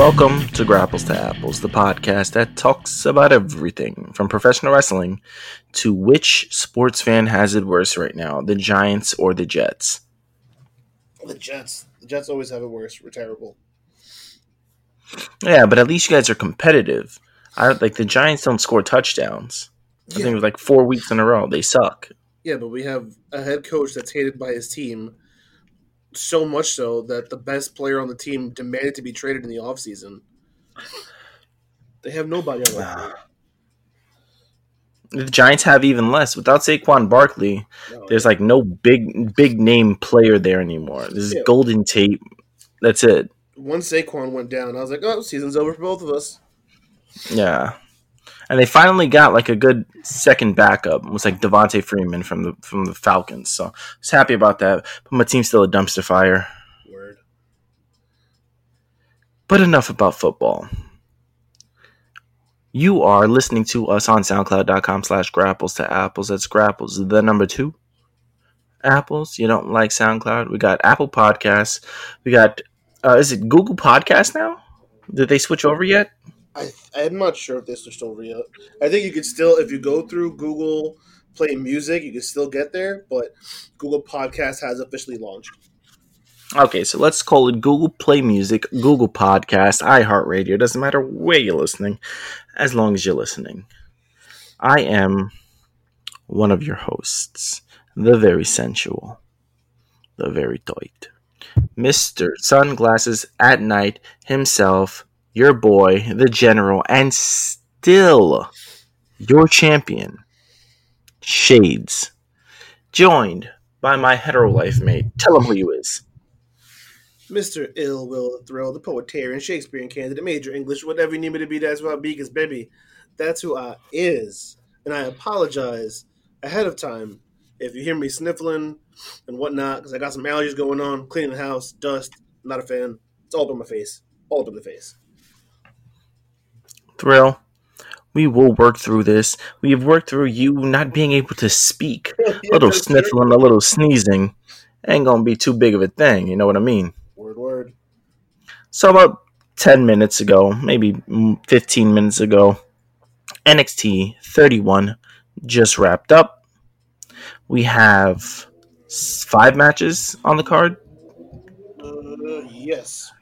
Welcome to Grapples to Apples, the podcast that talks about everything from professional wrestling to which sports fan has it worse right now, the Giants or the Jets. The Jets. The Jets always have it worse. We're terrible. Yeah, but at least you guys are competitive. I like the Giants don't score touchdowns. I think it was like four weeks in a row. They suck. Yeah, but we have a head coach that's hated by his team so much so that the best player on the team demanded to be traded in the offseason. They have nobody on that. The Giants have even less. Without Saquon Barkley, No, there's like no big big name player there anymore. This is Yeah. Golden Tate. That's it. once Saquon went down, I was like, oh, season's over for both of us. Yeah. And they finally got like a good second backup. It was like Devonta Freeman from the from the Falcons. So I was happy about that. But my team's still a dumpster fire. Word. But enough about football. You are listening to us on SoundCloud.com slash grapples to apples. That's grapples, the number two. Apples. You don't like SoundCloud? We got Apple Podcasts. We got uh, is it Google Podcasts now? Did they switch over yet? I, I'm not sure if this is still real. I think you could still, if you go through Google Play Music, you can still get there, but Google Podcast has officially launched. Okay, so let's call it Google Play Music, Google Podcast, iHeartRadio. Doesn't matter where you're listening, as long as you're listening. I am one of your hosts, the very sensual, the very tight, Mr. Sunglasses at Night himself, your boy, the general, and still your champion, Shades, joined by my hetero life mate. Tell him who you is. Mr. Ill Will Thrill, the poetarian, Shakespearean candidate, major English, whatever you need me to be, that's what I be, because baby, that's who I is. And I apologize ahead of time if you hear me sniffling and whatnot, because I got some allergies going on, cleaning the house, dust, not a fan. It's all up in my face. All up in the face. Thrill, we will work through this. We have worked through you not being able to speak. A little sniffling, a little sneezing ain't gonna be too big of a thing. You know what I mean? Word, word. So about 10 minutes ago, maybe mm, 15 minutes ago, NXT 31 just wrapped up. We have five matches on the card. Uh, yes.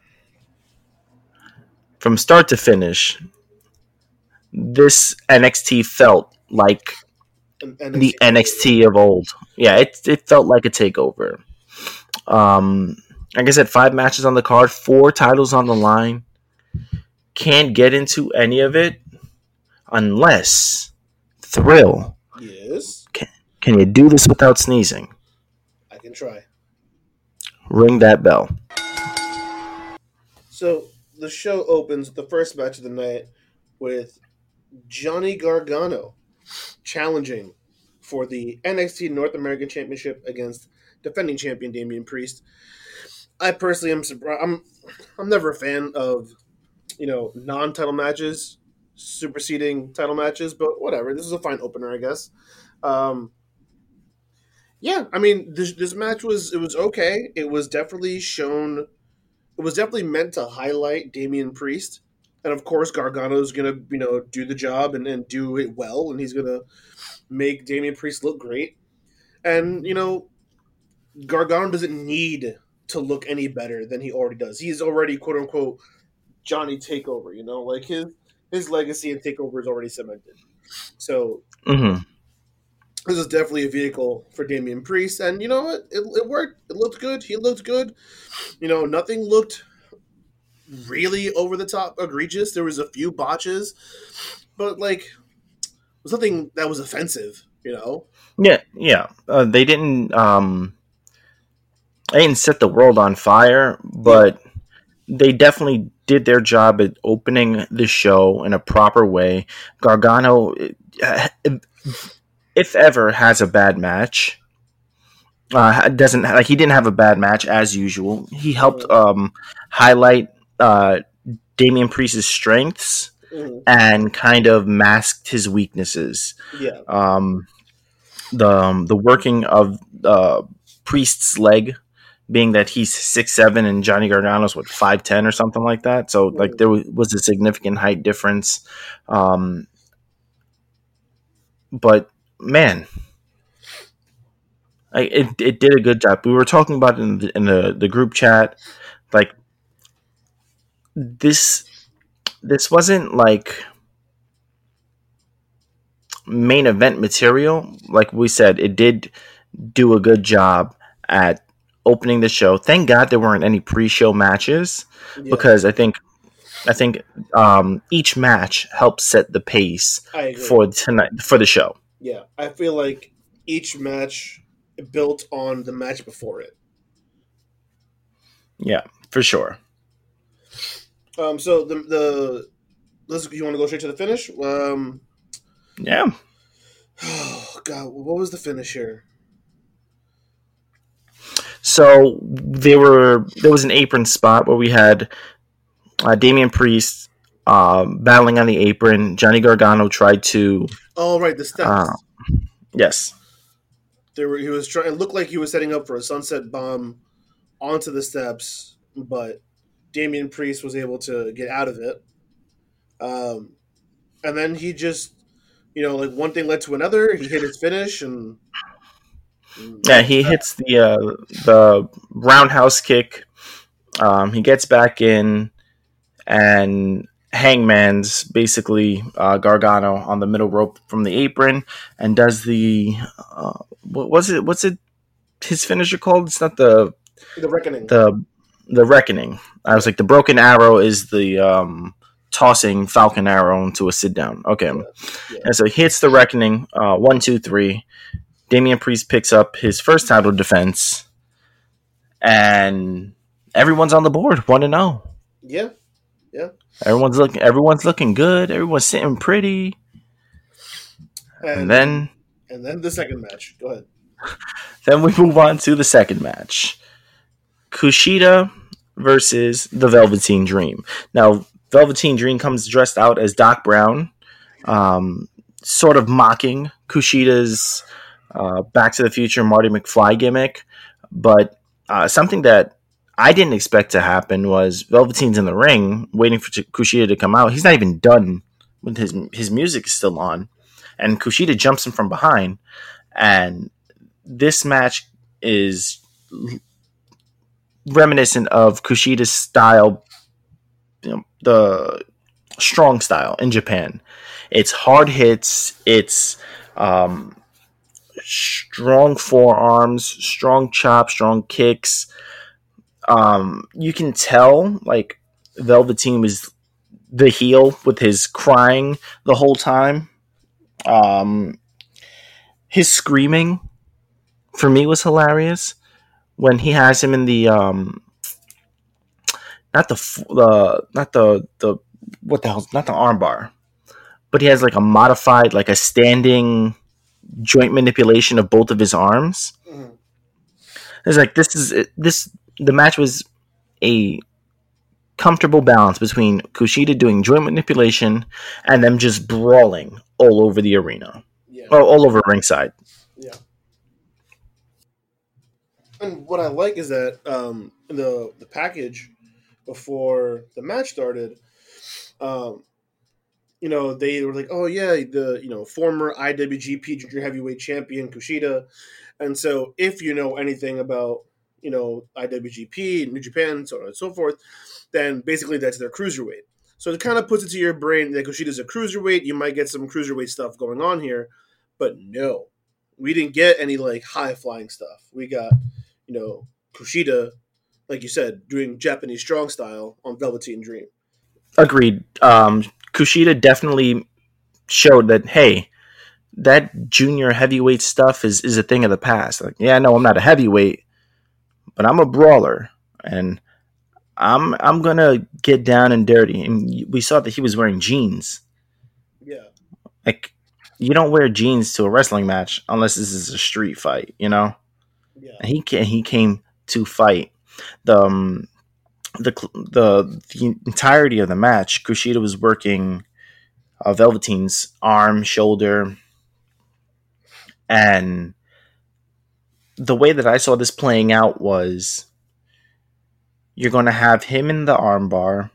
From start to finish, this NXT felt like and the NXT of old. Yeah, it it felt like a takeover. Um, like I said, five matches on the card, four titles on the line. Can't get into any of it unless thrill. Yes, Can, Can you do this without sneezing? I can try. Ring that bell. So the show opens the first match of the night with Johnny Gargano challenging for the NXT North American Championship against defending champion Damian Priest. I personally am surprised. I'm I'm never a fan of you know non-title matches superseding title matches, but whatever. This is a fine opener, I guess. Um, yeah, I mean this this match was it was okay. It was definitely shown it was definitely meant to highlight Damian Priest. And of course, Gargano's going to, you know, do the job and, and do it well. And he's going to make Damian Priest look great. And, you know, Gargano doesn't need to look any better than he already does. He's already, quote unquote, Johnny Takeover, you know? Like his, his legacy and Takeover is already cemented. So hmm this is definitely a vehicle for Damian Priest, and you know what? It, it worked. It looked good. He looked good. You know, nothing looked really over the top egregious. There was a few botches, but like, it was nothing that was offensive. You know, Yeah, yeah. Uh, they didn't. Um, they didn't set the world on fire, but they definitely did their job at opening the show in a proper way. Gargano, uh, if ever, has a bad match. Uh, doesn't like he didn't have a bad match as usual. He helped um, highlight uh, Damian Priest's strengths Mhm. and kind of masked his weaknesses yeah, um, the um, the working of uh, Priest's leg being that he's six seven and Johnny Gargano's what five ten or something like that. So like there was a significant height difference. Um, but man, I, it it did a good job. We were talking about in the, in the the group chat, like this this wasn't like main event material. Like we said, it did do a good job at opening the show. Thank God there weren't any pre-show matches yeah. because I think I think um, each match helps set the pace for tonight for the show. Yeah, I feel like each match built on the match before it. Yeah, for sure. Um, so the the let's you want to go straight to the finish? Um, yeah. Oh God, what was the finish here? So they were there was an apron spot where we had uh, Damian Priest uh, battling on the apron. Johnny Gargano tried to. Oh right, the steps. Uh, yes. There were, he was trying. It looked like he was setting up for a sunset bomb onto the steps, but Damian Priest was able to get out of it. Um, and then he just, you know, like one thing led to another. He hit his finish, and yeah, he hits the uh, the roundhouse kick. Um, he gets back in, and Hangman's basically uh, Gargano on the middle rope from the apron, and does the uh, what was it? What's it? His finisher called? It's not the the reckoning. The the reckoning. I was like the broken arrow is the um, tossing Falcon Arrow into a sit down. Okay, yeah, yeah. and so he hits the reckoning. Uh, one, two, three. Damian Priest picks up his first title defense, and everyone's on the board, one to zero. Yeah, yeah. Everyone's looking. Everyone's looking good. Everyone's sitting pretty. And, and then, and then the second match. Go ahead. then we move on to the second match. Kushida versus the Velveteen Dream. Now, Velveteen Dream comes dressed out as Doc Brown, um, sort of mocking Kushida's uh, Back to the Future Marty McFly gimmick. But uh, something that I didn't expect to happen was Velveteen's in the ring waiting for Kushida to come out. He's not even done when his his music is still on, and Kushida jumps him from behind. And this match is reminiscent of Kushida's style, you know, the strong style in Japan. It's hard hits. It's um, strong forearms, strong chops, strong kicks. Um, you can tell like Velveteen was the heel with his crying the whole time. Um, his screaming for me was hilarious when he has him in the um, not the the not the the what the hell not the armbar, but he has like a modified like a standing joint manipulation of both of his arms. Mm-hmm. It's like this is this the match was a comfortable balance between Kushida doing joint manipulation and them just brawling all over the arena, yeah. or all over ringside. Yeah. And what I like is that um, the the package before the match started, um, you know, they were like, "Oh yeah, the you know former IWGP Junior Heavyweight Champion Kushida," and so if you know anything about you know IWGP, New Japan, so on and so forth, then basically that's their cruiserweight. So it kind of puts it to your brain that Kushida's a cruiserweight. You might get some cruiserweight stuff going on here, but no, we didn't get any like high flying stuff. We got you know Kushida, like you said, doing Japanese strong style on Velveteen Dream. Agreed. Um, Kushida definitely showed that hey, that junior heavyweight stuff is is a thing of the past. Like, yeah, no, I'm not a heavyweight, but I'm a brawler, and I'm I'm gonna get down and dirty. And we saw that he was wearing jeans. Yeah, like you don't wear jeans to a wrestling match unless this is a street fight, you know. Yeah, he he came to fight. The um, the the the entirety of the match, Kushida was working uh, Velveteen's arm, shoulder, and the way that I saw this playing out was you're going to have him in the armbar.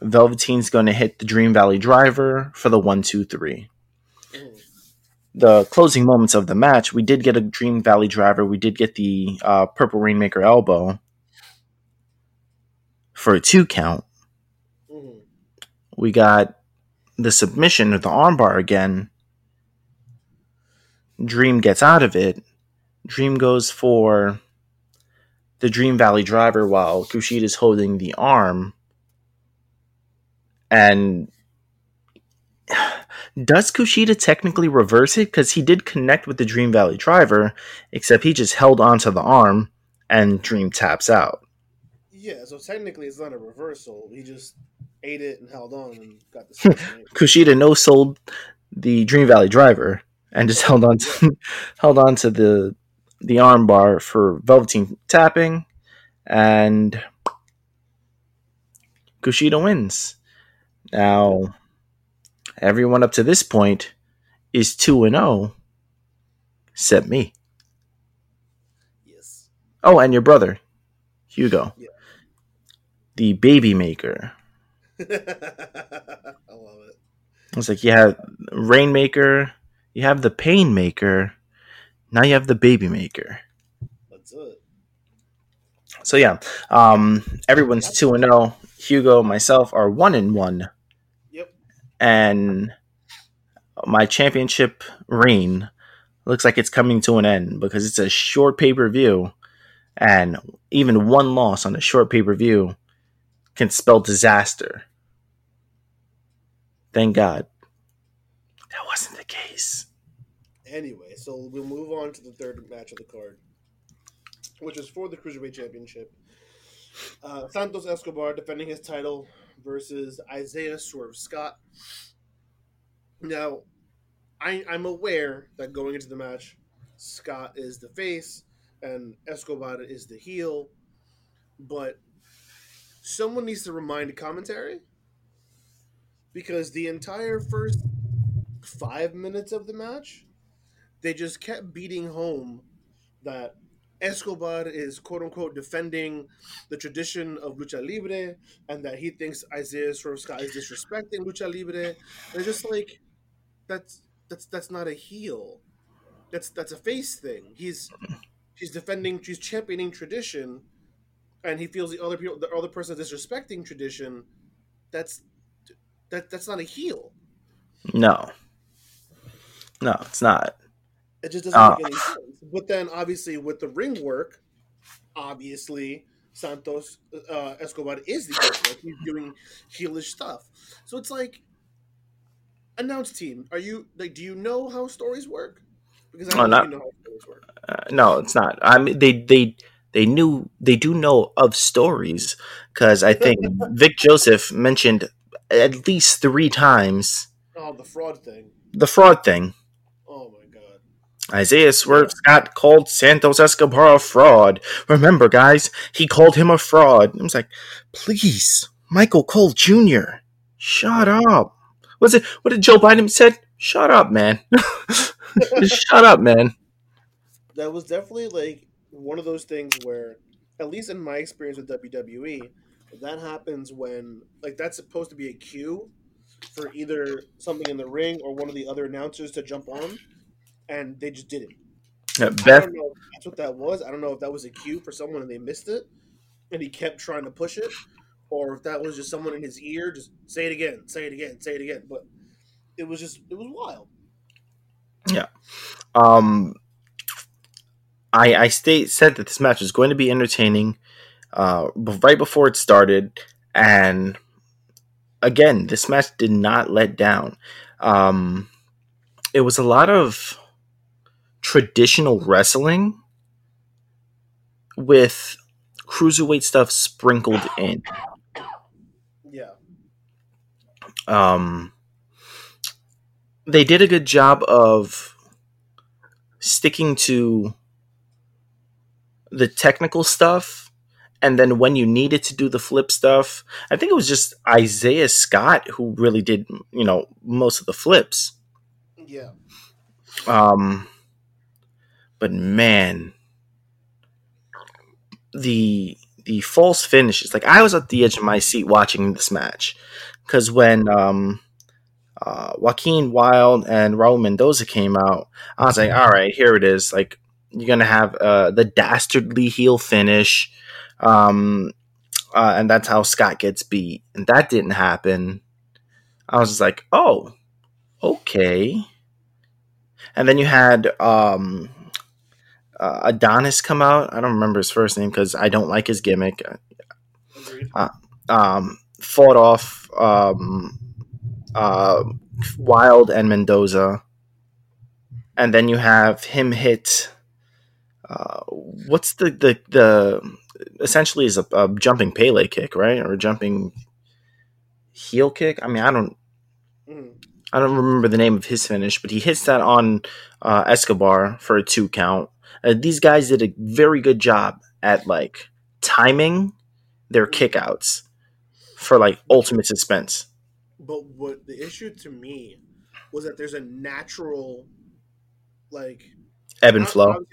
Velveteen's going to hit the Dream Valley driver for the one, two, three. The closing moments of the match, we did get a Dream Valley driver. We did get the uh, Purple Rainmaker elbow for a two count. Mhm. We got the submission of the armbar again. Dream gets out of it. Dream goes for the Dream Valley driver while Kushida Kushida's holding the arm. And does Kushida technically reverse it? Because he did connect with the Dream Valley driver, except he just held onto the arm and Dream taps out. Yeah, so technically it's not a reversal. He just ate it and held on and got the? Kushida no sold the Dream Valley driver and just held on to held on to the the arm bar for Velveteen tapping and Kushida wins. Now everyone up to this point is 2 and 0 except me. Yes. Oh, and your brother, Hugo. Yeah. The baby maker. I love it. It's like you have Rainmaker, you have the Pain Maker, now you have the Baby Maker. That's it. So yeah, um, everyone's two and zero. Hugo, myself are one and one. And my championship reign looks like it's coming to an end because it's a short pay per view, and even one loss on a short pay per view can spell disaster. Thank God that wasn't the case. Anyway, so we'll move on to the third match of the card, which is for the Cruiserweight Championship. Uh, Santos Escobar defending his title versus Isaiah Swerve Scott. Now, I, I'm aware that going into the match, Scott is the face and Escobar is the heel, but someone needs to remind commentary because the entire first five minutes of the match, they just kept beating home that Escobar is quote unquote defending the tradition of lucha libre and that he thinks Isaiah Swerve is disrespecting lucha libre. They're just like that's that's that's not a heel. That's that's a face thing. He's he's defending he's championing tradition and he feels the other people the other person is disrespecting tradition. That's that that's not a heel. No, no, it's not. It just doesn't Ah. make any sense. But then, obviously, with the ring work, obviously Santos uh, Escobar is the heel. Like he's doing heelish stuff. So it's like, announce team. Are you like? Do you know how stories work? Because I Oh, don't not- know how stories work. Uh, no, it's not. I mean, they they they knew they do know of stories because I think Vic Joseph mentioned at least three times Oh, the fraud thing. the fraud thing. Isaiah Swerve Scott called Santos Escobar a fraud. Remember, guys, he called him a fraud. I was like, please, Michael Cole Jr., shut up. Was it what did Joe Biden said? Shut up, man. Shut up, man. That was definitely like one of those things where, at least in my experience with WWE, that happens when like that's supposed to be a cue for either something in the ring or one of the other announcers to jump on, and they just didn't. I Beth, don't know if that's what that was. I don't know if that was a cue for someone and they missed it, and he kept trying to push it, or if that was just someone in his ear, just say it again, say it again, say it again. But it was just it was wild. Yeah. Um, I I state said that this match was going to be entertaining, uh, right before it started, and again, this match did not let down. Um, it was a lot of traditional wrestling with cruiserweight stuff sprinkled in. Yeah, um, they did a good job of sticking to the technical stuff and then when you needed to do the flip stuff i think it was just isaiah scott who really did you know most of the flips yeah. um but man the the false finishes. Like I was at the edge of my seat watching this match because when um, uh, Joaquin Wilde and Raul Mendoza came out, I was like, all right, here it is. Like you're gonna have uh, the dastardly heel finish, um, uh, and that's how Scott gets beat. And that didn't happen. I was just like, oh, okay. And then you had um, uh, Adonis come out. I don't remember his first name because I don't like his gimmick. Uh, um, fought off um, uh, Wilde and Mendoza, and then you have him hit. Uh, what's the the the essentially is a, a, jumping Pele kick, right, or a jumping heel kick? I mean, I don't. Mm. I don't remember the name of his finish, but he hits that on uh, Escobar for a two count. Uh, these guys did a very good job at like timing their kickouts for like ultimate suspense. But what the issue to me was that there's a natural like ebb and flow.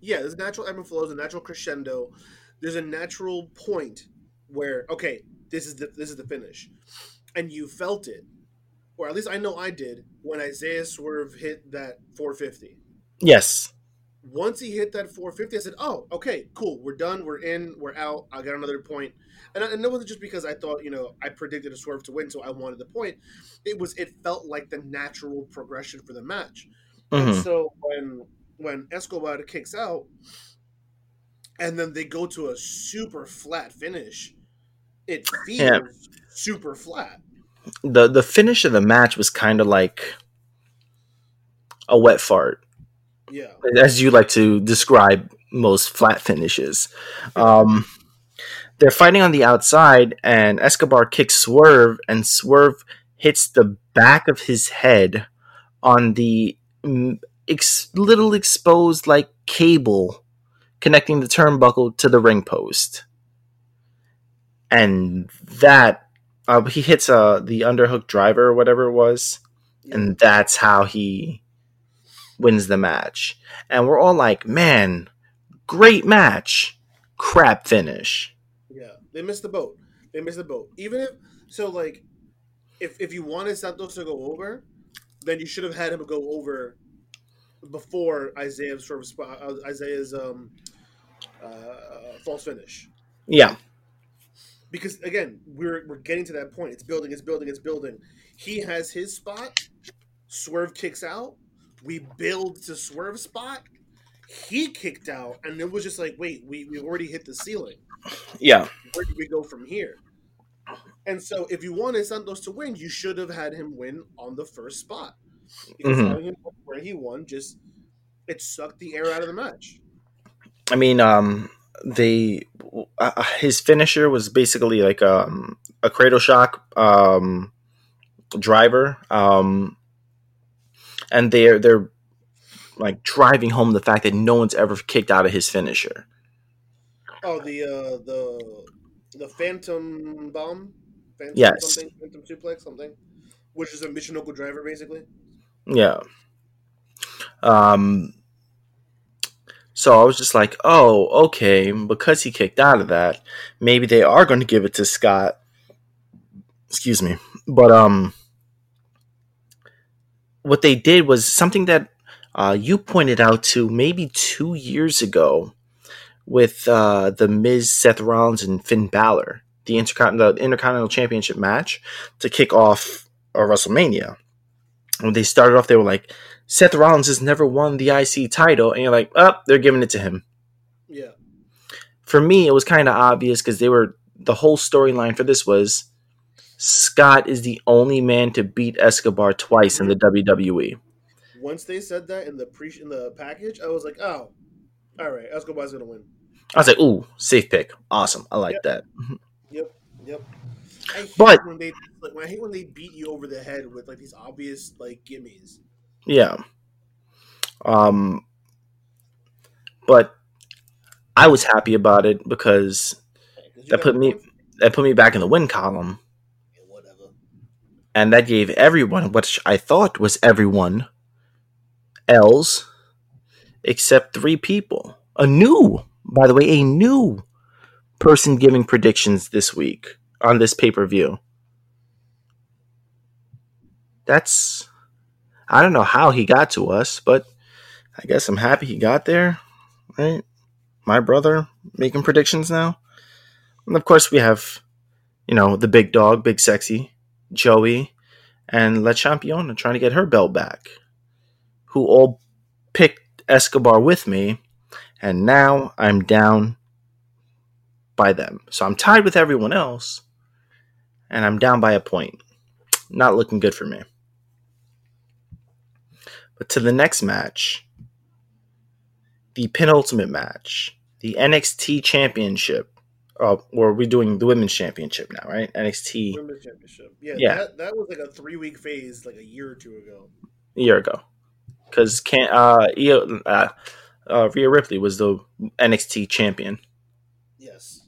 Yeah, there's a natural ebb and flow, there's a natural crescendo. There's a natural point where okay, this is the this is the finish, and you felt it, or at least I know I did when Isaiah Swerve hit that 450. Yes once he hit that 450, I said, "Oh, okay, cool. We're done. We're in. We're out. I got another point." And, and it wasn't just because I thought, you know, I predicted a swerve to win, so I wanted the point. It was. It felt like the natural progression for the match. Mm-hmm. And so when when Escobar kicks out, and then they go to a super flat finish, it feels yeah. super flat. The the finish of the match was kind of like a wet fart yeah. As you like to describe most flat finishes. Um, they're fighting on the outside, and Escobar kicks Swerve, and Swerve hits the back of his head on the mm, ex- little exposed like cable connecting the turnbuckle to the ring post. And that uh, he hits uh, the underhook driver or whatever it was, and that's how he wins the match. And we're all like, man, great match. Crap finish. Yeah, they missed the boat. They missed the boat. Even if so, like, if if you wanted Santos to go over, then you should have had him go over before Isaiah's sort of uh, Isaiah's um, uh, false finish. Yeah, because again, we're we're getting to that point. It's building. It's building. It's building. He has his spot. Swerve kicks out we build to swerve spot. He kicked out, and it was just like, wait, we we already hit the ceiling. Yeah, where do we go from here? And so, if you wanted Santos to win, you should have had him win on the first spot. Because mm-hmm. where he won, just it sucked the air out of the match. I mean, um, they uh, uh his finisher was basically like um, a cradle shock um, driver. Um, and they're they're like driving home the fact that no one's ever kicked out of his finisher. Oh, the uh, the the Phantom Bomb. Phantom yes. Something, Phantom Suplex, something, which is a Michinoku driver, basically. Yeah. Um. So I was just like, oh, okay, because he kicked out of that, maybe they are going to give it to Scott. Excuse me, but um what they did was something that uh, you pointed out to maybe two years ago with uh, the Miz, Seth Rollins, and Finn Balor, the, Intercont- the Intercontinental Championship match to kick off uh, WrestleMania. When they started off, they were like, Seth Rollins has never won the IC title, and you're like, oh, they're giving it to him. Yeah. For me, it was kind of obvious because they were the whole storyline for this was Scott is the only man to beat Escobar twice in the WWE. Once they said that in the pre in the package, I was like, oh, all right, Escobar's gonna win. I was like, ooh, safe pick, awesome. I like yep. that. Yep, yep. I hate but when they like when I hate when they beat you over the head with like these obvious like gimmies. Yeah. Um. But I was happy about it because that put me that put me back in the win column and that gave everyone, which I thought was everyone, L's, except three people. A new, by the way, a new person giving predictions this week on this pay per view. That's I don't know how he got to us, but I guess I'm happy he got there. Right? My brother making predictions now. And of course we have, you know, the big dog, big sexy, Joey, and La Champion trying to get her belt back. Who all picked Escobar with me, and now I'm down by them. So I'm tied with everyone else, and I'm down by a point. Not looking good for me. But to the next match, the penultimate match, the NXT Championship. Uh, or we're doing the women's championship now, right? NXT. Women's championship. Yeah, Yeah. That, that was like a three week phase, like a year or two ago. a year ago because can uh, Io, uh, uh Rhea Ripley was the NXT champion. Yes.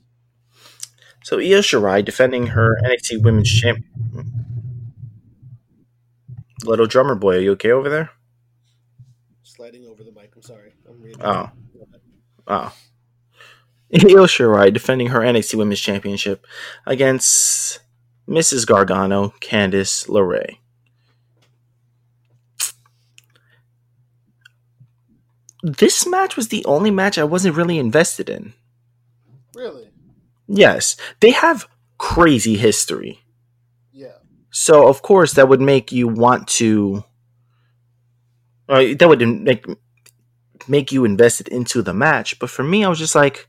So Io Shirai defending her NXT Women's Champ. Little drummer boy, are you okay over there? Sliding over the mic. I'm sorry. I'm reading. Oh. Oh. Io Shirai defending her NXT Women's Championship against Mrs. Gargano, Candice LeRae. This match was the only match I wasn't really invested in. Really? Yes, they have crazy history. Yeah. So of course that would make you want to uh, that would make make you invested into the match. But for me, I was just like,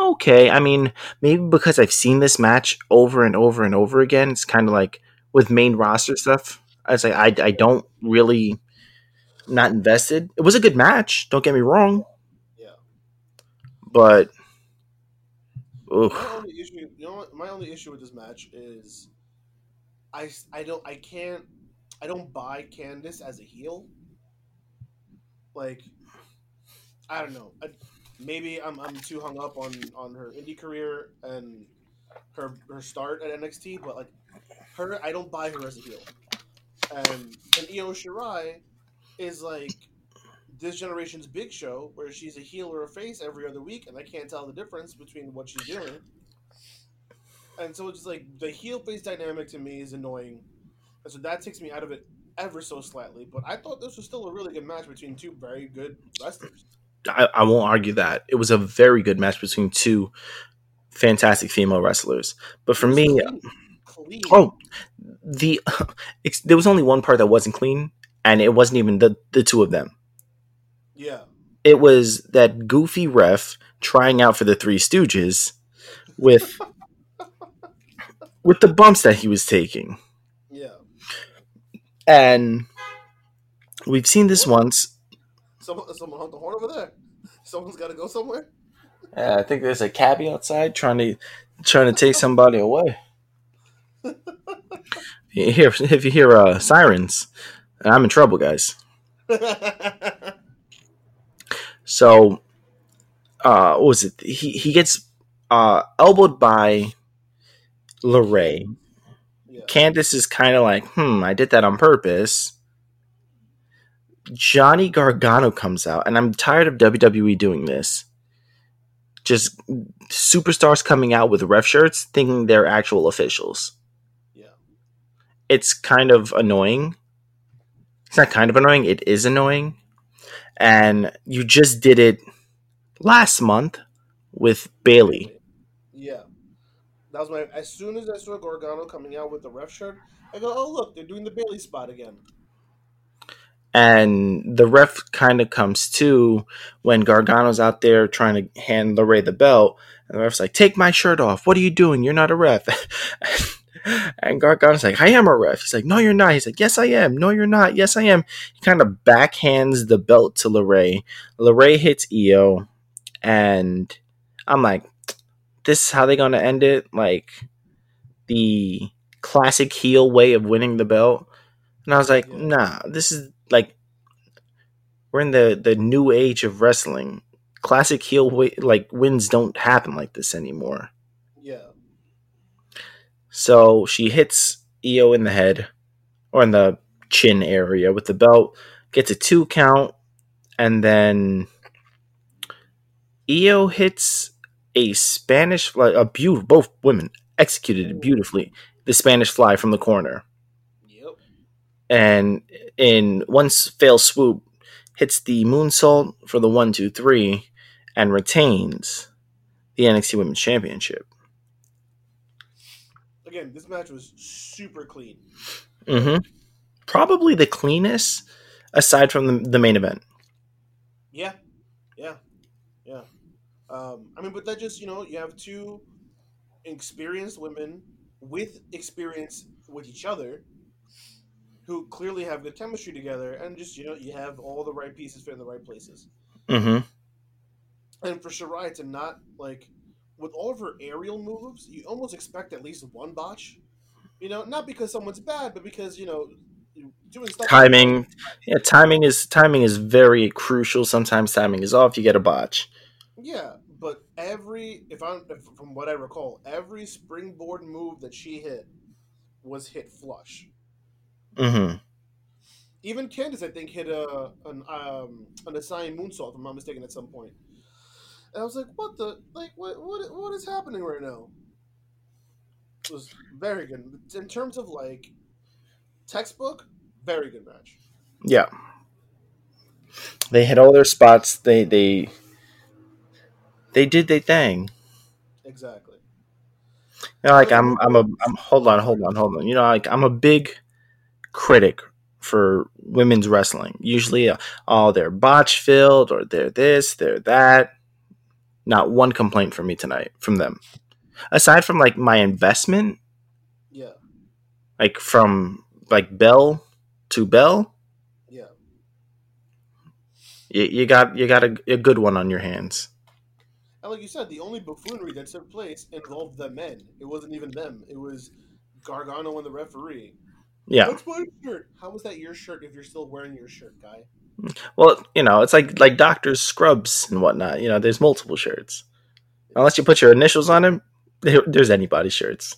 okay. I mean, maybe because I've seen this match over and over and over again, it's kind of like with main roster stuff. I was like, I, I don't really not invested. It was a good match. Don't get me wrong, Yeah. but My only issue, you know, my only issue with this match is, I, I don't, I can't, I don't buy Candice as a heel. Like, I don't know. I, maybe I'm, I'm too hung up on on her indie career and her her start at NXT, but like her, I don't buy her as a heel. And and Io Shirai is like this generation's Big Show, where she's a heel or a face every other week, and I can't tell the difference between what she's doing. And so it's just like the heel face dynamic to me is annoying, and so that takes me out of it ever so slightly. But I thought this was still a really good match between two very good wrestlers. I, I won't argue that it was a very good match between two fantastic female wrestlers. But for me, clean. clean. oh, the it's, there was only one part that wasn't clean, and it wasn't even the the two of them. yeah, It was that goofy ref trying out for the Three Stooges with with the bumps that he was taking, yeah. and we've seen this once. Someone, someone on the horn over there. Someone's got to go somewhere. Uh, I think there's a cabbie outside trying to trying to take somebody away. You hear if you hear uh, sirens, I'm in trouble, guys. So, uh, what was it? He he gets uh, elbowed by LeRae. yeah. Candice is kind of like, hmm, I did that on purpose. Johnny Gargano comes out, and I'm tired of WWE doing this. Just superstars coming out with ref shirts thinking they're actual officials. Yeah. It's kind of annoying. It's not kind of annoying, it is annoying. And you just did it last month with Bayley. Yeah. That was my. As soon as I saw Gargano coming out with the ref shirt, I go, "Oh look, they're doing the Bayley spot again." And the ref kind of comes to when Gargano's out there trying to hand LeRae the belt, and the ref's like, "Take my shirt off. What are you doing? You're not a ref." and Gargano's like, "I am a ref." He's like, "No, you're not." He's like, "Yes, I am." "No, you're not." "Yes, I am." He kind of backhands the belt to LeRae. LeRae hits Io, and I'm like, "This is how they're gonna end it?" Like the classic heel way of winning the belt. And I was like, nah, this is like we're in the the new age of wrestling. Classic heel like wins don't happen like this anymore. Yeah. So she hits Io in the head or in the chin area with the belt, gets a two count, and then Io hits a Spanish fly, a beautiful, both women executed it beautifully. The Spanish fly from the corner. And in one fail swoop, hits the moonsault for the one, two, three, and retains the NXT Women's Championship. Again, this match was super clean. hmm Probably the cleanest aside from the, the main event. Yeah, yeah, yeah. Um, I mean, but that just you know you have two experienced women with experience with each other who clearly have good chemistry together, and just you know you have all the right pieces fit in the right places. Mm-hmm. And for Shirai to not like with all of her aerial moves, you almost expect at least one botch. You know, not because someone's bad, but because you know doing stuff Timing, yeah, timing is timing is very crucial. Sometimes timing is off. You get a botch. Yeah, but every if I'm if, from what I recall, every springboard move that she hit was hit flush. Hmm Even Candice, I think, hit a an um an assigned moonsault, if I'm not mistaken, at some point. And I was like, "What the like? What what what is happening right now?" It was very good in terms of like textbook. Very good match. Yeah, they hit all their spots. They they they did their thing. Exactly. You know, like I'm I'm a I'm hold on hold on hold on. You know, like I'm a big critic for women's wrestling. Usually, uh, oh, they're botch filled or they're this, they're that. Not one complaint from me tonight from them. Aside from like my investment, Yeah. like from like Bell to Bell, Yeah. you, you got you got a, a good one on your hands. And like you said, the only buffoonery that took place involved the men. It wasn't even them. It was Gargano and the referee. Yeah. That's my shirt. How was that your shirt if you're still wearing your shirt, guy? Well, you know, it's like like doctors' scrubs and whatnot. You know, there's multiple shirts. Unless you put your initials on them, there's anybody's shirts.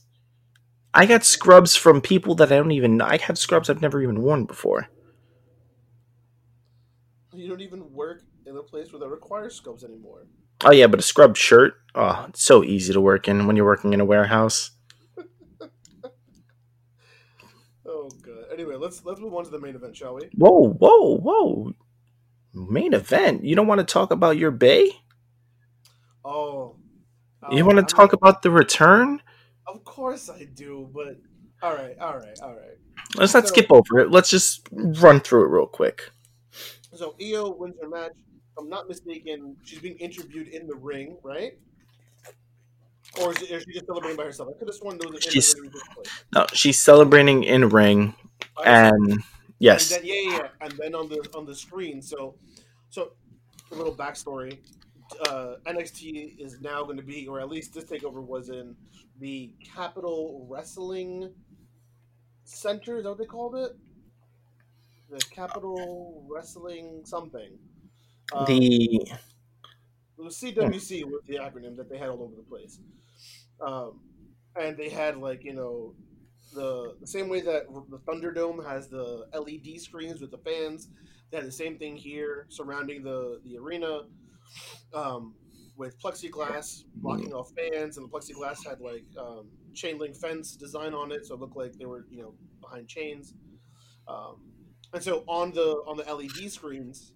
I got scrubs from people that I don't even know. I have scrubs I've never even worn before. You don't even work in a place where that requires scrubs anymore. Oh yeah, but a scrub shirt, oh, it's so easy to work in when you're working in a warehouse. Oh god. Anyway, let's let's move on to the main event, shall we? Whoa, whoa, whoa! Main event. You don't want to talk about your bay? Oh. You uh, want I to talk mean, about the return? Of course I do, but all right, all right, all right. Let's not So- skip over it. Let's just run through it real quick. So Io wins her match. If I'm not mistaken, she's being interviewed in the ring, right? Or is, she just celebrating by herself? I could have sworn those. She's- interviews took place. No, she's celebrating in ring, and yes, And then, yeah, yeah, and then on the on the screen. So, so a little backstory. Uh, NXT is now going to be, or at least this takeover was in the Capitol Wrestling Center. Is that what they called it? The Capitol Wrestling something. Um, the was CWC was the acronym that they had all over the place. Um, and they had like you know the the same way that the Thunderdome has the LED screens with the fans. They had the same thing here surrounding the the arena um, with plexiglass blocking off fans, and the plexiglass had like um, chain link fence design on it, so it looked like they were you know behind chains. Um, and so on the on the LED screens,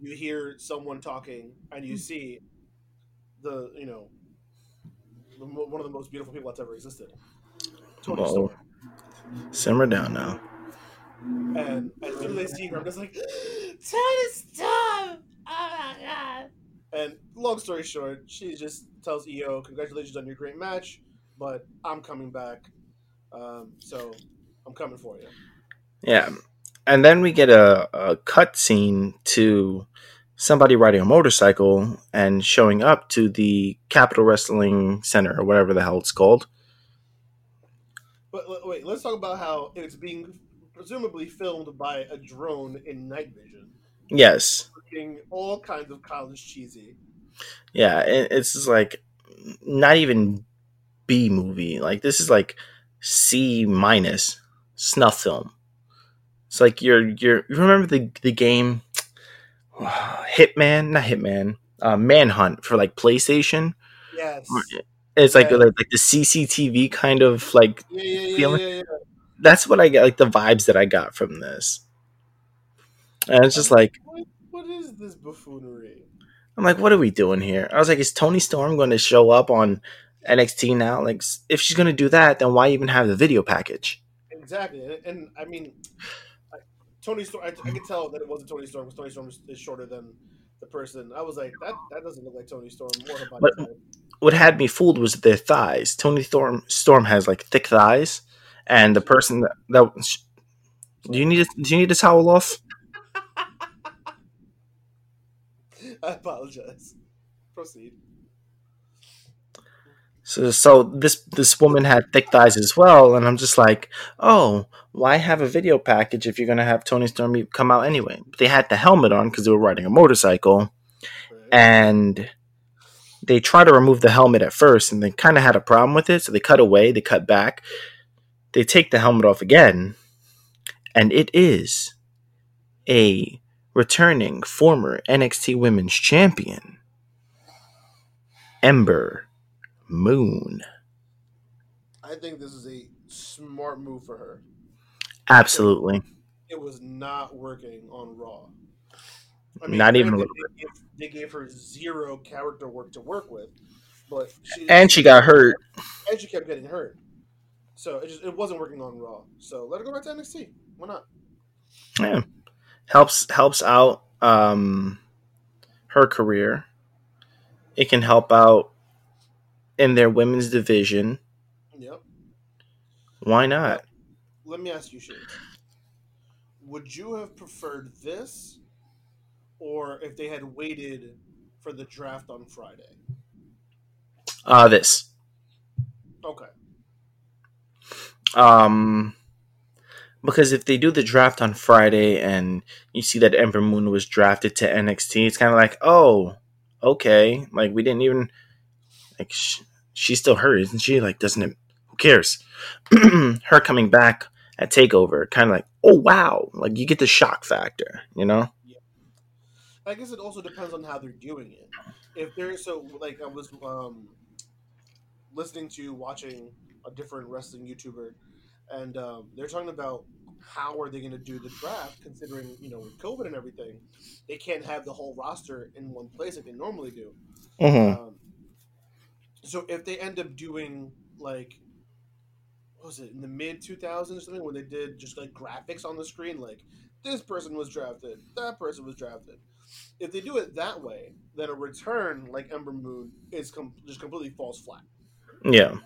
you hear someone talking, and you see the you know the, one of the most beautiful people that's ever existed, Toni Whoa. Storm. simmer down now. And as soon as they see her, I'm just like, Toni Storm! Oh my god! And long story short, she just tells Io, "Congratulations on your great match, but I'm coming back, um, so I'm coming for you." Yeah, and then we get a, a cut scene to somebody riding a motorcycle and showing up to the Capitol Wrestling Center or whatever the hell it's called. But l- wait, let's talk about how it's being presumably filmed by a drone in night vision, Yes, looking all kinds of college cheesy. yeah, it, it's just like not even B movie. Like this is like C minus snuff film. It's like you're you're you remember the the game Hitman, not Hitman, uh, Manhunt for like PlayStation, Yes. It's like Yeah. like, like the CCTV kind of like Yeah, feeling. that's what I get like the vibes that I got from this. And it's just like What, what is this buffoonery? I'm like, what are we doing here? I was like, is Toni Storm going to show up on NXT now? Like, if she's going to do that, then why even have the video package? Exactly, and, and I mean, I, Toni Storm. I, I could tell that it wasn't Toni Storm because Toni Storm is, is shorter than the person. I was like, that that doesn't look like Toni Storm. More body But- type. What had me fooled was their thighs. Toni Storm Storm has like thick thighs, and the person that, that do you need a, do you need a towel off? I apologize. Proceed. So, so this this woman had thick thighs as well, and I'm just like, oh, why have a video package if you're gonna have Toni Storm come out anyway? They had the helmet on because they were riding a motorcycle, Right. and they try to remove the helmet at first, and they kind of had a problem with it, so they cut away, they cut back, they take the helmet off again, and it is a returning former NXT Women's Champion, Ember Moon. I think this is a smart move for her. Absolutely. It was not working on Raw. Not even a little they gave, they gave her zero character work to work with, but she And she got hurt. and she kept getting hurt. So it just it wasn't working on Raw. So let her go back to NXT. Why not? Yeah. Helps helps out um her career. It can help out in their women's division. Yep. Why not? Let me ask you, Shane. Would you have preferred this, or if they had waited for the draft on Friday? Uh this. Okay. Um because if they do the draft on Friday and you see that Ember Moon was drafted to NXT, it's kind of like, oh, okay. Like we didn't even like sh- she's still hurt, isn't she? Like, doesn't it? Who cares? Her coming back at Takeover, kind of like, oh wow, like you get the shock factor, you know? I guess it also depends on how they're doing it. If they're so like I was um, listening to watching a different wrestling YouTuber, and um, they're talking about how are they going to do the draft, considering you know with COVID and everything, they can't have the whole roster in one place like they normally do. Mm-hmm. Um, so if they end up doing like, what was it in the mid two thousands or something, when they did just like graphics on the screen, like this person was drafted, that person was drafted. If they do it that way, then a return like Ember Moon is com- just completely falls flat. Yeah.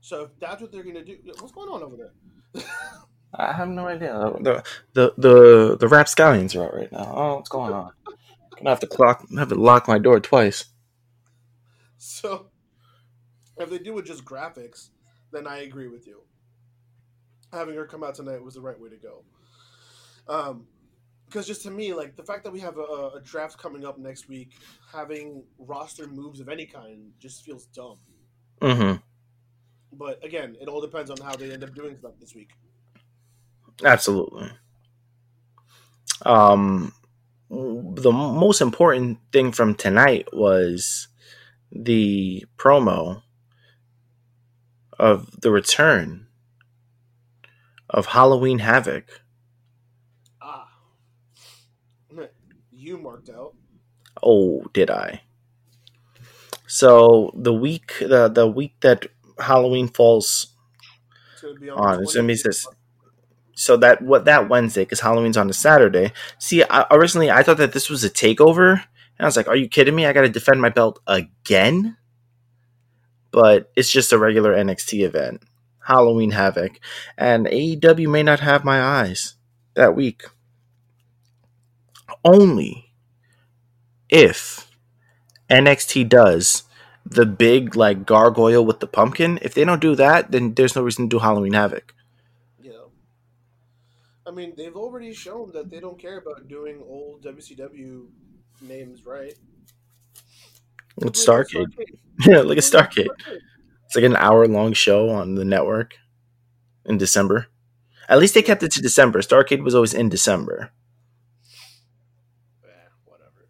So if that's what they're gonna do, what's going on over there? I have no idea. The the the the rapscallions are out right now. Oh, what's going on? Gonna have to clock have to lock my door twice. so if they do it just graphics, then I agree with you. Having her come out tonight was the right way to go. Um, because just to me, like the fact that we have a, a draft coming up next week, having roster moves of any kind just feels dumb. Mm-hmm. But again, it all depends on how they end up doing stuff this week. Absolutely. Um, the most important thing from tonight was the promo of the return of Halloween Havoc. Ah, you marked out. Oh, did I? So the week the the week that Halloween falls It's gonna be on. on, the it's gonna be this. So that what that Wednesday because Halloween's on a Saturday. See, I, originally I thought that this was a takeover, and I was like, "Are you kidding me? I got to defend my belt again?" But it's just a regular NXT event, Halloween Havoc, and AEW may not have my eyes that week. Only if NXT does the big like gargoyle with the pumpkin. If they don't do that, then there's no reason to do Halloween Havoc. Yeah. I mean, they've already shown that they don't care about doing old WCW names, right? With Look at Starcade. Yeah, look at Starcade. It's like an hour long show on the network in December. At least they kept it to December. Starcade was always in December. Eh, whatever.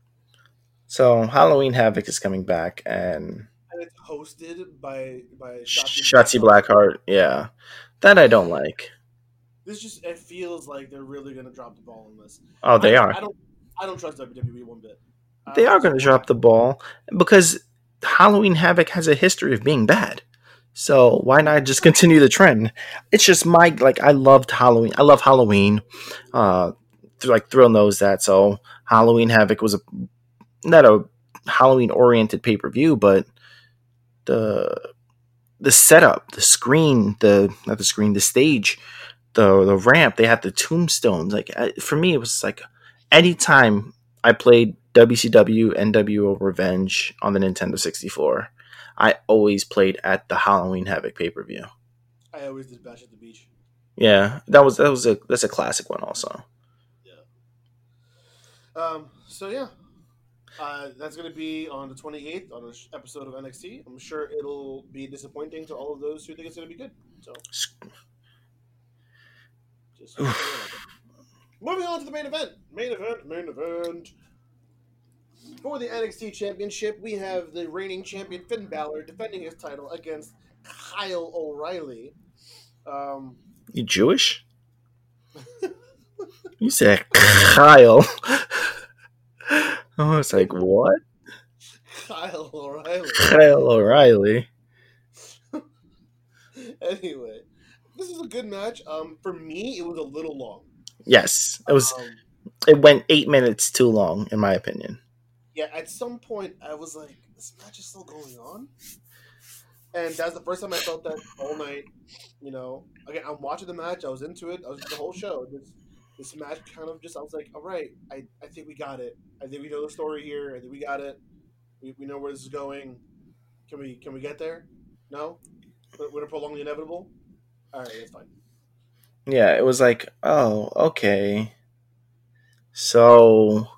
So Halloween Havoc is coming back, and I it's hosted by by Shotzi Blackheart. Yeah, that I don't like. This just it feels like they're really gonna drop the ball on this. Oh, they I, are. I don't. I don't trust WWE one bit. They are going to drop the ball because Halloween Havoc has a history of being bad. So why not just continue the trend? It's just my like I loved Halloween. I love Halloween. Uh, like Thrill knows that. So Halloween Havoc was a not a Halloween oriented pay per view, but the the setup, the screen, the not the screen, the stage, the the ramp. They had the tombstones. Like I, for me, it was like anytime I played WCW NWO Revenge on the Nintendo 64. I always played at the Halloween Havoc pay per view. I always did Bash at the Beach. Yeah, that was that was a that's a classic one also. Yeah. Um. So yeah, uh, that's gonna be on the 28th on an episode of NXT. I'm sure it'll be disappointing to all of those who think it's gonna be good. So just moving on to the main event. Main event. Main event. For the NXT Championship, we have the reigning champion Finn Balor defending his title against Kyle O'Reilly. Um, You Jewish? you said Kyle. I was like, what? Kyle O'Reilly. Kyle O'Reilly. anyway, this is a good match. Um, for me, it was a little long. Yes, it was. Um, It went eight minutes too long, in my opinion. yeah, at some point, I was like, "This match is still going on," and that's the first time I felt that all night. You know, again, I'm watching the match. I was into it. I was the whole show. This, this match kind of just, I was like, "All right, I, I think we got it. I think we know the story here. I think we got it. We, we know where this is going. Can we can we get there? No, we're gonna prolong the inevitable. All right, that's fine. Yeah, it was like, oh, okay. So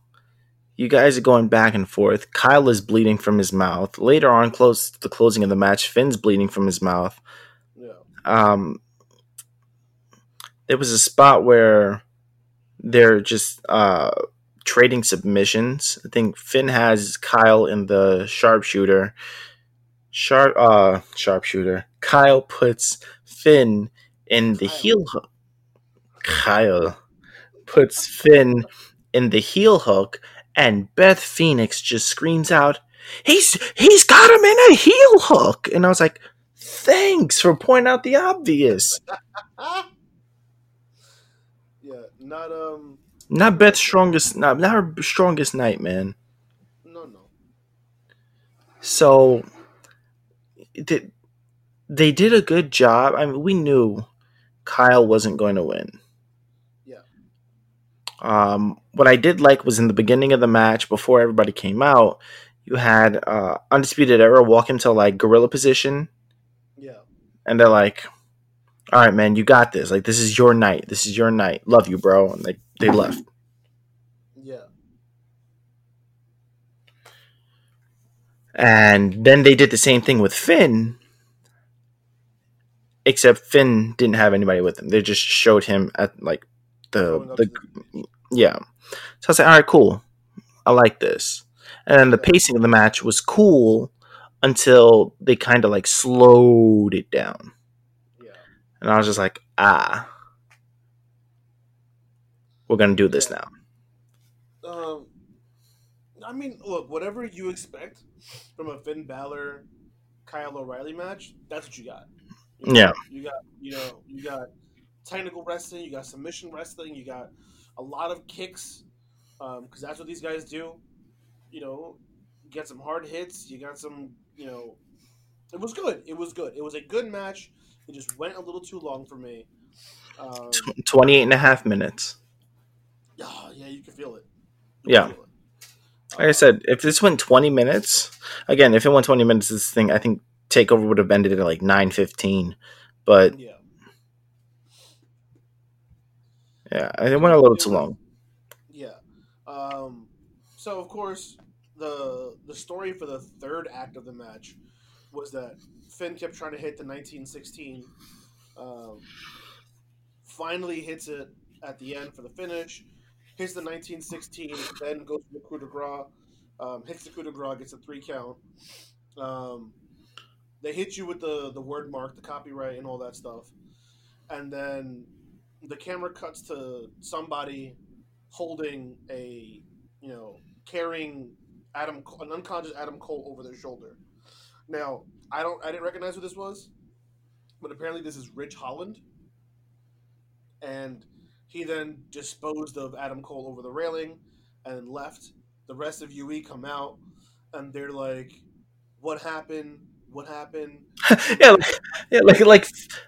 you guys are going back and forth. Kyle is bleeding from his mouth. Later on, close to the closing of the match, Finn's bleeding from his mouth. Yeah, Um, there was a spot where they're just uh, trading submissions. I think Finn has Kyle in the sharpshooter. Sharp, uh, sharpshooter. Kyle puts Finn in the Kyle. heel hook. Kyle puts Finn in the heel hook, and Beth Phoenix just screams out, "He's he's got him in a heel hook!" And I was like, "Thanks for pointing out the obvious." not um, Not Beth's strongest, not not her strongest night, man. no, no. So they, they did a good job. I mean, we knew Kyle wasn't going to win. Yeah. Um, what I did like was in the beginning of the match, before everybody came out, you had uh, Undisputed Era walk into like gorilla position, Yeah, and they're like, "All right, man, you got this. Like, this is your night. This is your night. Love you, bro." And they they left. yeah, And then they did the same thing with Finn, except Finn didn't have anybody with him. They just showed him at like the the the- yeah. So I was like, all right, cool. I like this. And then the pacing of the match was cool until they kind of like slowed it down. And I was just like, ah, we're gonna do this now. Um, I mean, look, whatever you expect from a Finn Balor, Kyle O'Reilly match, that's what you got. You know, Yeah. you got you know you got technical wrestling, you got submission wrestling, you got a lot of kicks, because that's what these guys do. You know, you get some hard hits, you got some, you know, it was good. It was good. It was a good match. It just went a little too long for me. Um, 28 and a half minutes. yeah, yeah, you can feel it. You Yeah. feel it. Like I said, if this went 20 minutes, again, if it went 20 minutes, this thing, I think Takeover would have ended at like 9.15. But yeah. yeah, it went a little too long. Yeah. Um, so of course, the the story for the third act of the match was that Finn kept trying to hit the 1916. Um, finally hits it at the end for the finish. Hits the 1916, then goes to the coup de grace. Um, hits the coup de grace, gets a three count. Um, they hit you with the the word mark, the copyright, and all that stuff, and then the camera cuts to somebody holding a you know carrying Adam an unconscious Adam Cole over their shoulder. Now I don't I didn't recognize who this was, but apparently this is Ridge Holland, and he then disposed of Adam Cole over the railing and left. The rest of UE come out and they're like, "What happened? What happened?" yeah, like, yeah, like like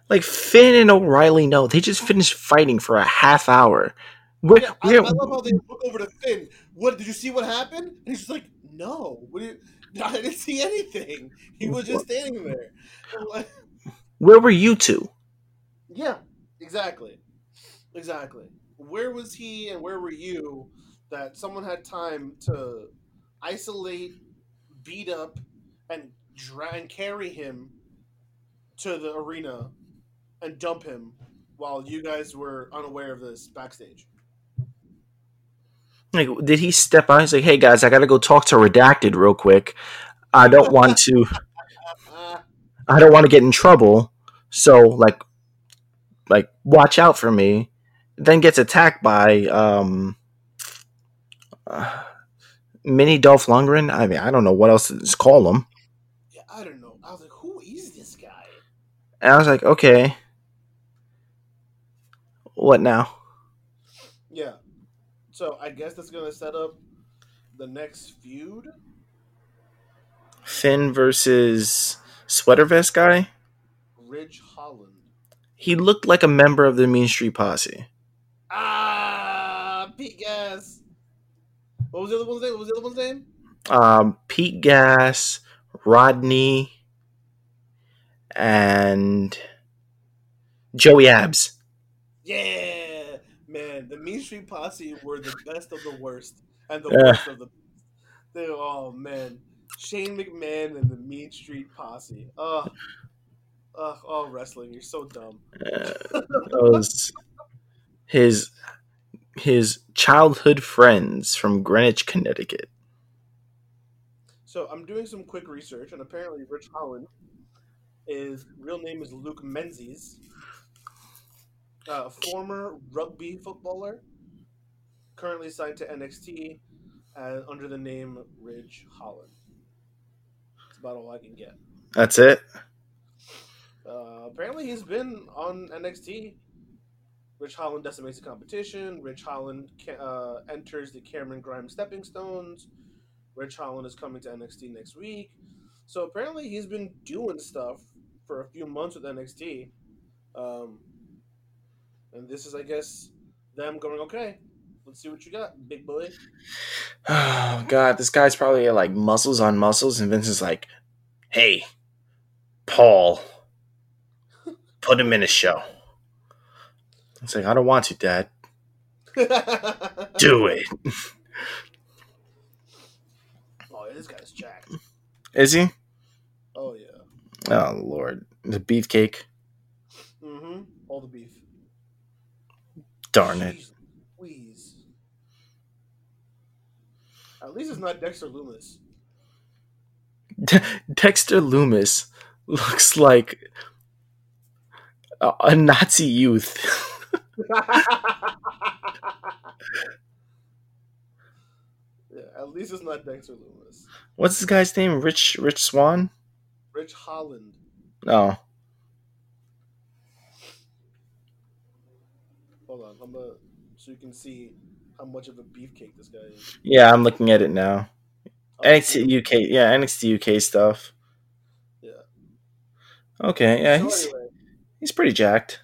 like Finn and O'Reilly. know they just finished fighting for a half hour. Where, Yeah, I, where- I love how they look over to Finn. What did you see? What happened? And he's just like, "No, what do you, I didn't see anything. He was just standing there." Like, where were you two? Yeah, exactly. Exactly. Where was he and where were you that someone had time to isolate, beat up, and dra- and carry him to the arena and dump him while you guys were unaware of this backstage? Like, did he step out? He's like, "Hey guys, I got to go talk to Redacted real quick. I don't want to. I don't want to get in trouble. So like, like watch out for me." Then gets attacked by um, uh, Mini Dolph Lundgren. I mean, I don't know what else to call him. yeah, I don't know. I was like, who is this guy? And I was like, okay, what now? So I guess that's gonna set up the next feud. Finn versus Sweater Vest guy. Ridge Holland. He looked like a member of the Mean Street Posse. Ah, Pete Gas. What was the other one's name? What was the other one's name? Um, Pete Gas, Rodney, and Joey Abs. Yeah, Mean Street Posse were the best of the worst and the Yeah. worst of the. They, oh man, Shane McMahon and the Mean Street Posse. Oh, oh, oh wrestling. You're so dumb. Uh, those his his childhood friends from Greenwich, Connecticut. So I'm doing some quick research, and apparently Ridge Holland, his real name is Luke Menzies, a former rugby footballer, currently signed to NXT uh, under the name Ridge Holland. That's about all I can get. That's it. Uh, apparently, he's been on NXT. Ridge Holland decimates the competition. Ridge Holland ca- uh, enters the Cameron Grimes Stepping Stones. Ridge Holland is coming to NXT next week. So apparently, he's been doing stuff for a few months with NXT. Um, and this is, I guess, them going, okay, let's see what you got, big boy. Oh god, this guy's probably like muscles on muscles, and Vince is like, "Hey, Paul, put him in a show." It's like I don't want to, Dad. Do it. Oh, this guy's jacked. Is he? Oh, yeah. Oh Lord, the beefcake. Mm-hmm. All the beef. Darn it. Jeez Louise. At least it's not Dexter Lumis. Dexter Lumis looks like a, a Nazi youth. yeah, at least it's not Dexter Lumis. What's this guy's name? Rich Rich Swan? Ridge Holland. Oh, Hold on, I'm gonna so you can see how much of a beefcake this guy is. yeah, I'm looking at it now. Oh, NXT UK, yeah, NXT UK stuff. Yeah. Okay, yeah, So he's anyway, he's pretty jacked.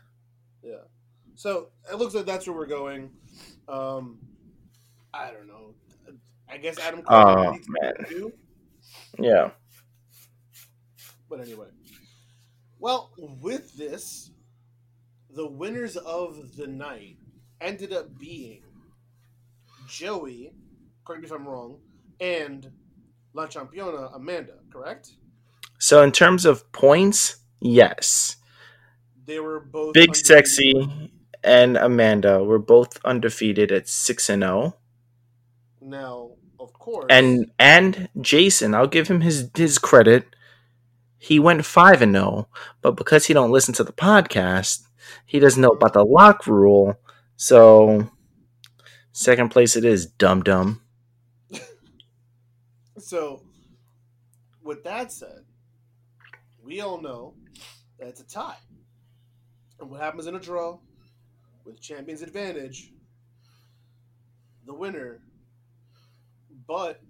yeah. So it looks like that's where we're going. Um, I don't know. I guess Adam Cole Oh, man. do. Yeah. But anyway. Well, with this, the winners of the night ended up being Joey, correct me if I'm wrong, and La Championa Amanda, correct? So in terms of points, yes. They were both Big undefeated. Sexy and Amanda were both undefeated at 6 and 0. Now, of course. And and Jason, I'll give him his his credit. he went five and zero, but because he don't listen to the podcast, he doesn't know about the lock rule. So second place it is, dum dum. So, with that said, we all know that it's a tie. And what happens in a draw with champion's advantage, the winner, but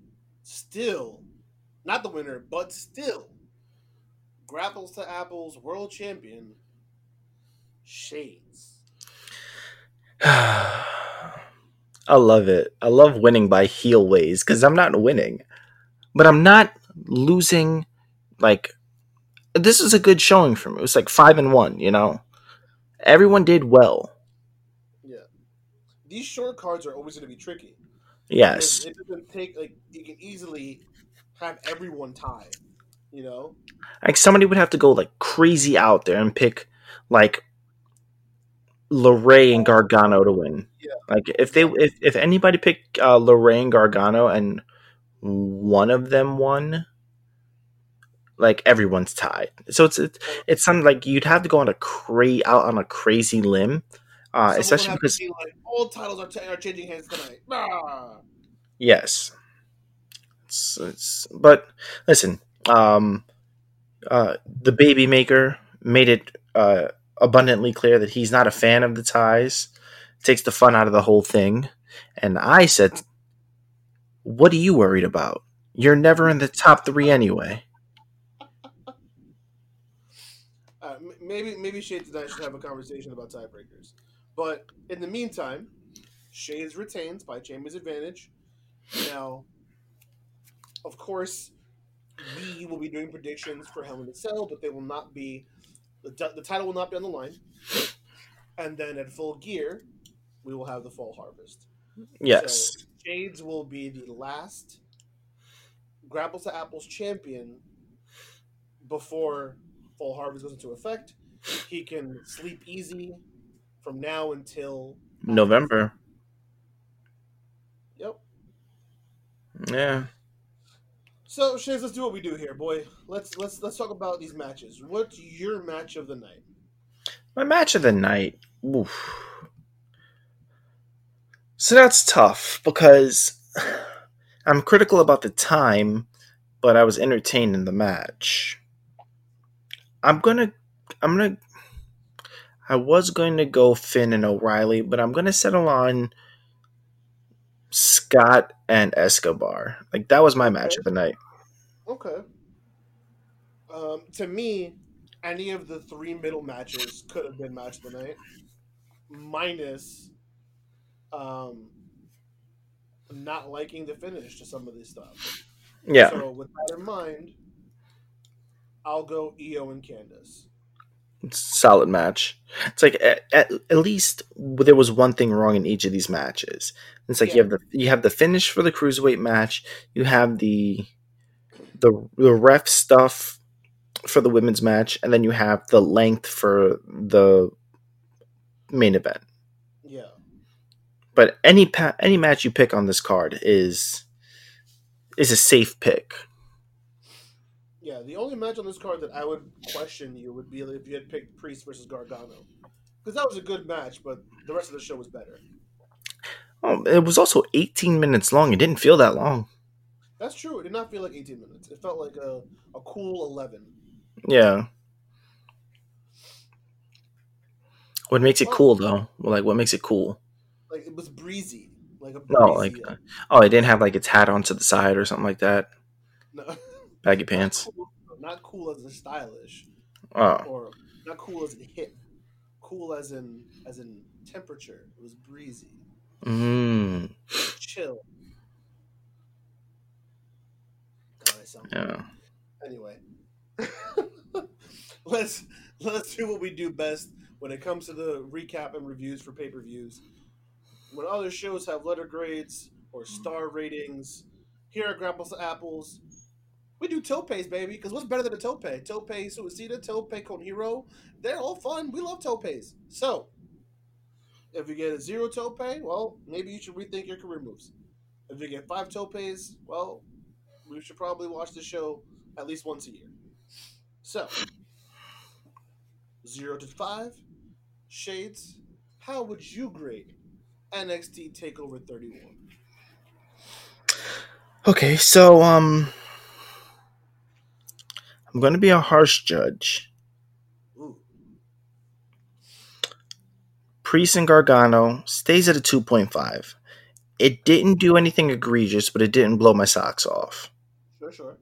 still, not the winner, but still, grapples to apples world champion, Shades. I love it. I love winning by heel ways because I'm not winning, but I'm not losing. Like this is a good showing for me. It was like five and one. You know, everyone did well. Yeah. These short cards are always going to be tricky. Yes. It doesn't take, like, you can easily have everyone tie, you know? Like somebody would have to go like crazy out there and pick like LeRae and Gargano to win. Yeah. Like if they if, if anybody picked uh, LeRae and Gargano and one of them won, like everyone's tied. So it's it's, it's something like you'd have to go on a cra- out on a crazy limb, uh, especially would have to because be like, all titles are, ta- are changing hands tonight. Ah. Yes. It's, it's, but listen, um, uh, the baby maker made it uh, abundantly clear that he's not a fan of the ties. Takes the fun out of the whole thing. And I said, "What are you worried about? You're never in the top three anyway." Uh, maybe maybe Shades and I should have a conversation about tiebreakers. But in the meantime, Shades retains by Jamie's advantage. Now, of course, we will be doing predictions for Hell in a Cell, but they will not be the, the title will not be on the line. And then at full gear, we will have the fall harvest. Yes. So Shades will be the last Grapples to Apples champion before Full Harvest goes into effect. He can sleep easy from now until November. Yep. Yeah. So Shades, let's do what we do here, boy. Let's let's let's talk about these matches. What's your match of the night? My match of the night. Oof. So that's tough because I'm critical about the time, but I was entertained in the match. I'm gonna, I'm gonna, I was going to go Finn and O'Reilly, but I'm gonna settle on Scott and Escobar. Like that was my match of the night. Okay. Um, to me, any of the three middle matches could have been match of the night, minus um, not liking the finish to some of this stuff. Yeah. So with that in mind, I'll go Io and Candice. Solid match. It's like at, at, at least there was one thing wrong in each of these matches. It's like you have the you have the finish for the cruiserweight match. You have the the the ref stuff for the women's match, and then you have the length for the main event. Yeah. But any pa- any match you pick on this card is is a safe pick. Yeah, the only match on this card that I would question you would be if you had picked Priest versus Gargano. Because that was a good match, but the rest of the show was better. Oh, it was also 18 minutes long. It didn't feel that long. That's true. It did not feel like 18 minutes. It felt like a, a cool 11. Yeah. What makes it cool though? Like what makes it cool? Like, it was breezy. Like a breezy. No, like uh, oh, it didn't have like its hat onto the side or something like that. no, Baggy pants. Not cool, not cool as in stylish, Oh, or not cool as in hip. Cool as in as in temperature. It was breezy, mm, chill. God, yeah. anyway. let's let's do what we do best when it comes to the recap and reviews for pay per views. When other shows have letter grades or star ratings, here at Grapples to Apples, we do topes, baby. Because what's better than a tope? Tope Suicida, Tope Con Hilo. they're all fun. We love topes. So, if you get a zero tope, well, maybe you should rethink your career moves. If you get five topes, well, we should probably watch the show at least once a year. So, zero to five, Shades, how would you grade NXT Takeover 31? Okay, so um, I'm going to be a harsh judge. Ooh, Priest and Gargano stays at a 2.5. It didn't do anything egregious, but it didn't blow my socks off. sure, sure.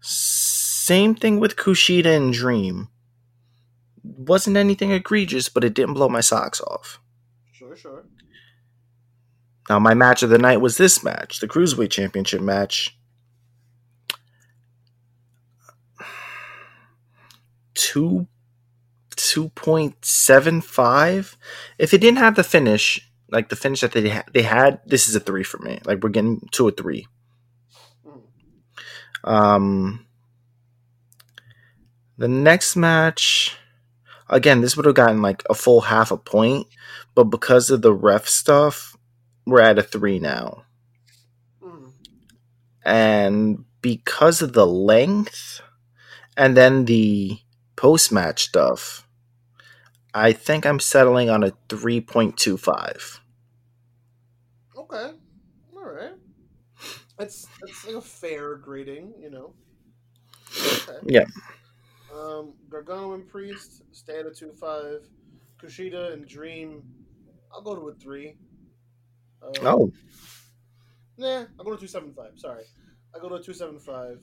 Same thing with Kushida and Dream. Wasn't anything egregious, but it didn't blow my socks off. Sure, sure. Now, my match of the night was this match, the Cruiserweight Championship match. Two, two point seven five. If it didn't have the finish, like the finish that they had, they had, this is a three for me. Like we're getting to a three. Um, the next match, again, this would have gotten like a full half a point, but because of the ref stuff, we're at a three now. And because of the length and then the post match stuff, I think I'm settling on a 3.25. Okay. All right. That's that's like a fair grading, you know. Okay. Yeah. Um, Gargano and Priest stay at a two five. Kushida and Dream, I'll go to a three. Um, Oh, Nah, I'll go to two seven five. Sorry, I go to a two seven five.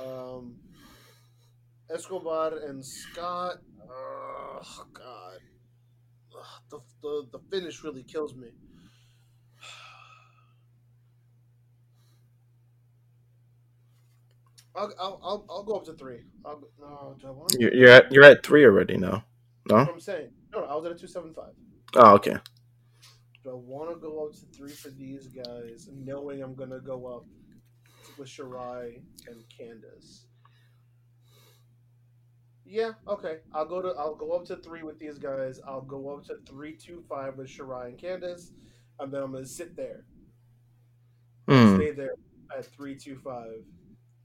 Um, Escobar and Scott. Oh God, Ugh, the, the the finish really kills me. I'll, I'll, I'll, go up to three. I'll, no, do I want? you're, you're at you're at three already. No, no. What I'm saying. No, no, I was at a two seven five. Oh, okay. Do I want to go up to three for these guys, knowing I'm gonna go up with Shirai and Candice? Yeah, okay. I'll go to I'll go up to three with these guys. I'll go up to three two five with Shirai and Candice, and then I'm gonna sit there, Hmm. stay there at three two five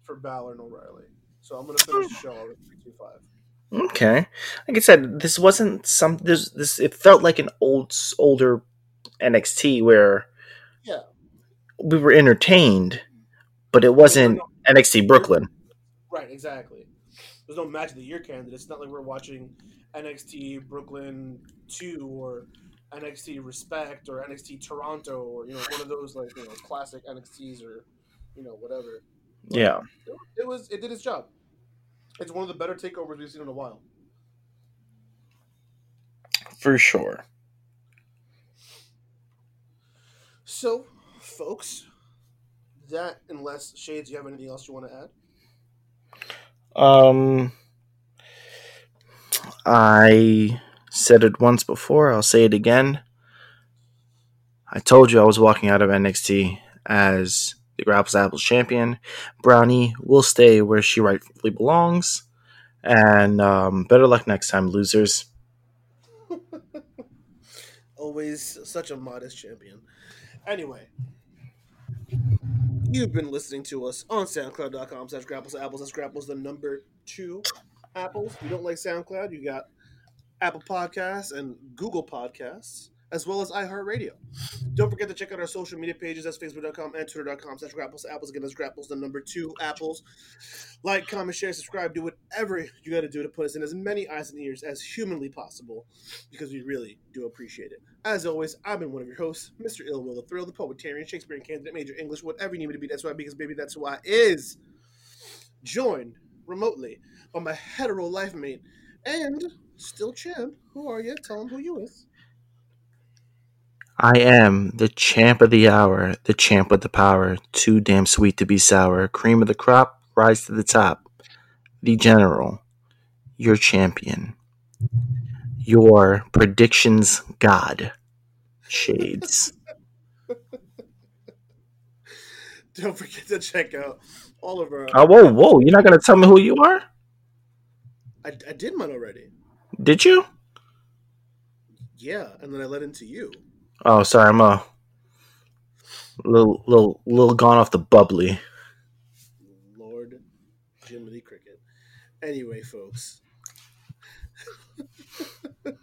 for Balor and O'Reilly. So I'm gonna finish the show at three two five. Okay. Like I said, this wasn't some. This this it felt like an old older NXT where Yeah. we were entertained, but it wasn't NXT Brooklyn. Right, exactly. There's no match of the year candidate. It's not like we're watching NXT Brooklyn two or NXT Respect or NXT Toronto or you know one of those like you know classic NXTs or you know whatever. Yeah. It, it was it did its job. It's one of the better takeovers we've seen in a while. For sure. So, folks, that unless Shades, you have anything else you want to add? Um, I said it once before. I'll say it again. I told you I was walking out of NXT as the Grapples Apples champion. Brownie will stay where she rightfully belongs. And um, better luck next time, losers. Always such a modest champion. Anyway, you've been listening to us on SoundCloud.com slash grapples apples. That's grapples the number two apples. If you don't like SoundCloud, you got Apple Podcasts and Google Podcasts, as well as iHeartRadio. Don't forget to check out our social media pages. That's Facebook.com and Twitter.com slash grapples apples. Again, that's grapples the number two apples. Like, comment, share, subscribe, do whatever you got to do to put us in as many eyes and ears as humanly possible because we really do appreciate it. As always, I've been one of your hosts, Mr. Ill Will, the Thrill, the Poetarian, Shakespearean candidate, major English, whatever you need me to be. That's why, because baby, that's who I is. Joined remotely by my hetero life mate and still champ. Who are you? Tell him who you is. I am the champ of the hour, the champ with the power, too damn sweet to be sour, cream of the crop, rise to the top. The general, your champion, your predictions god, Shades. Don't forget to check out all of our. oh, whoa, whoa! You're not gonna tell me who you are? I, I did mine already. Did you? Yeah, and then I led into you. Oh, sorry, I'm a little, little, little gone off the bubbly. Lord Jiminy Jiminy Cricket. Anyway, folks,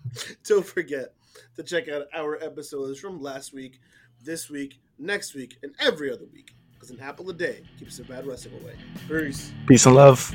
don't forget to check out our episodes from last week, this week, next week, and every other week. Because an apple a day keeps the bad wrestling away. Peace. Peace and love.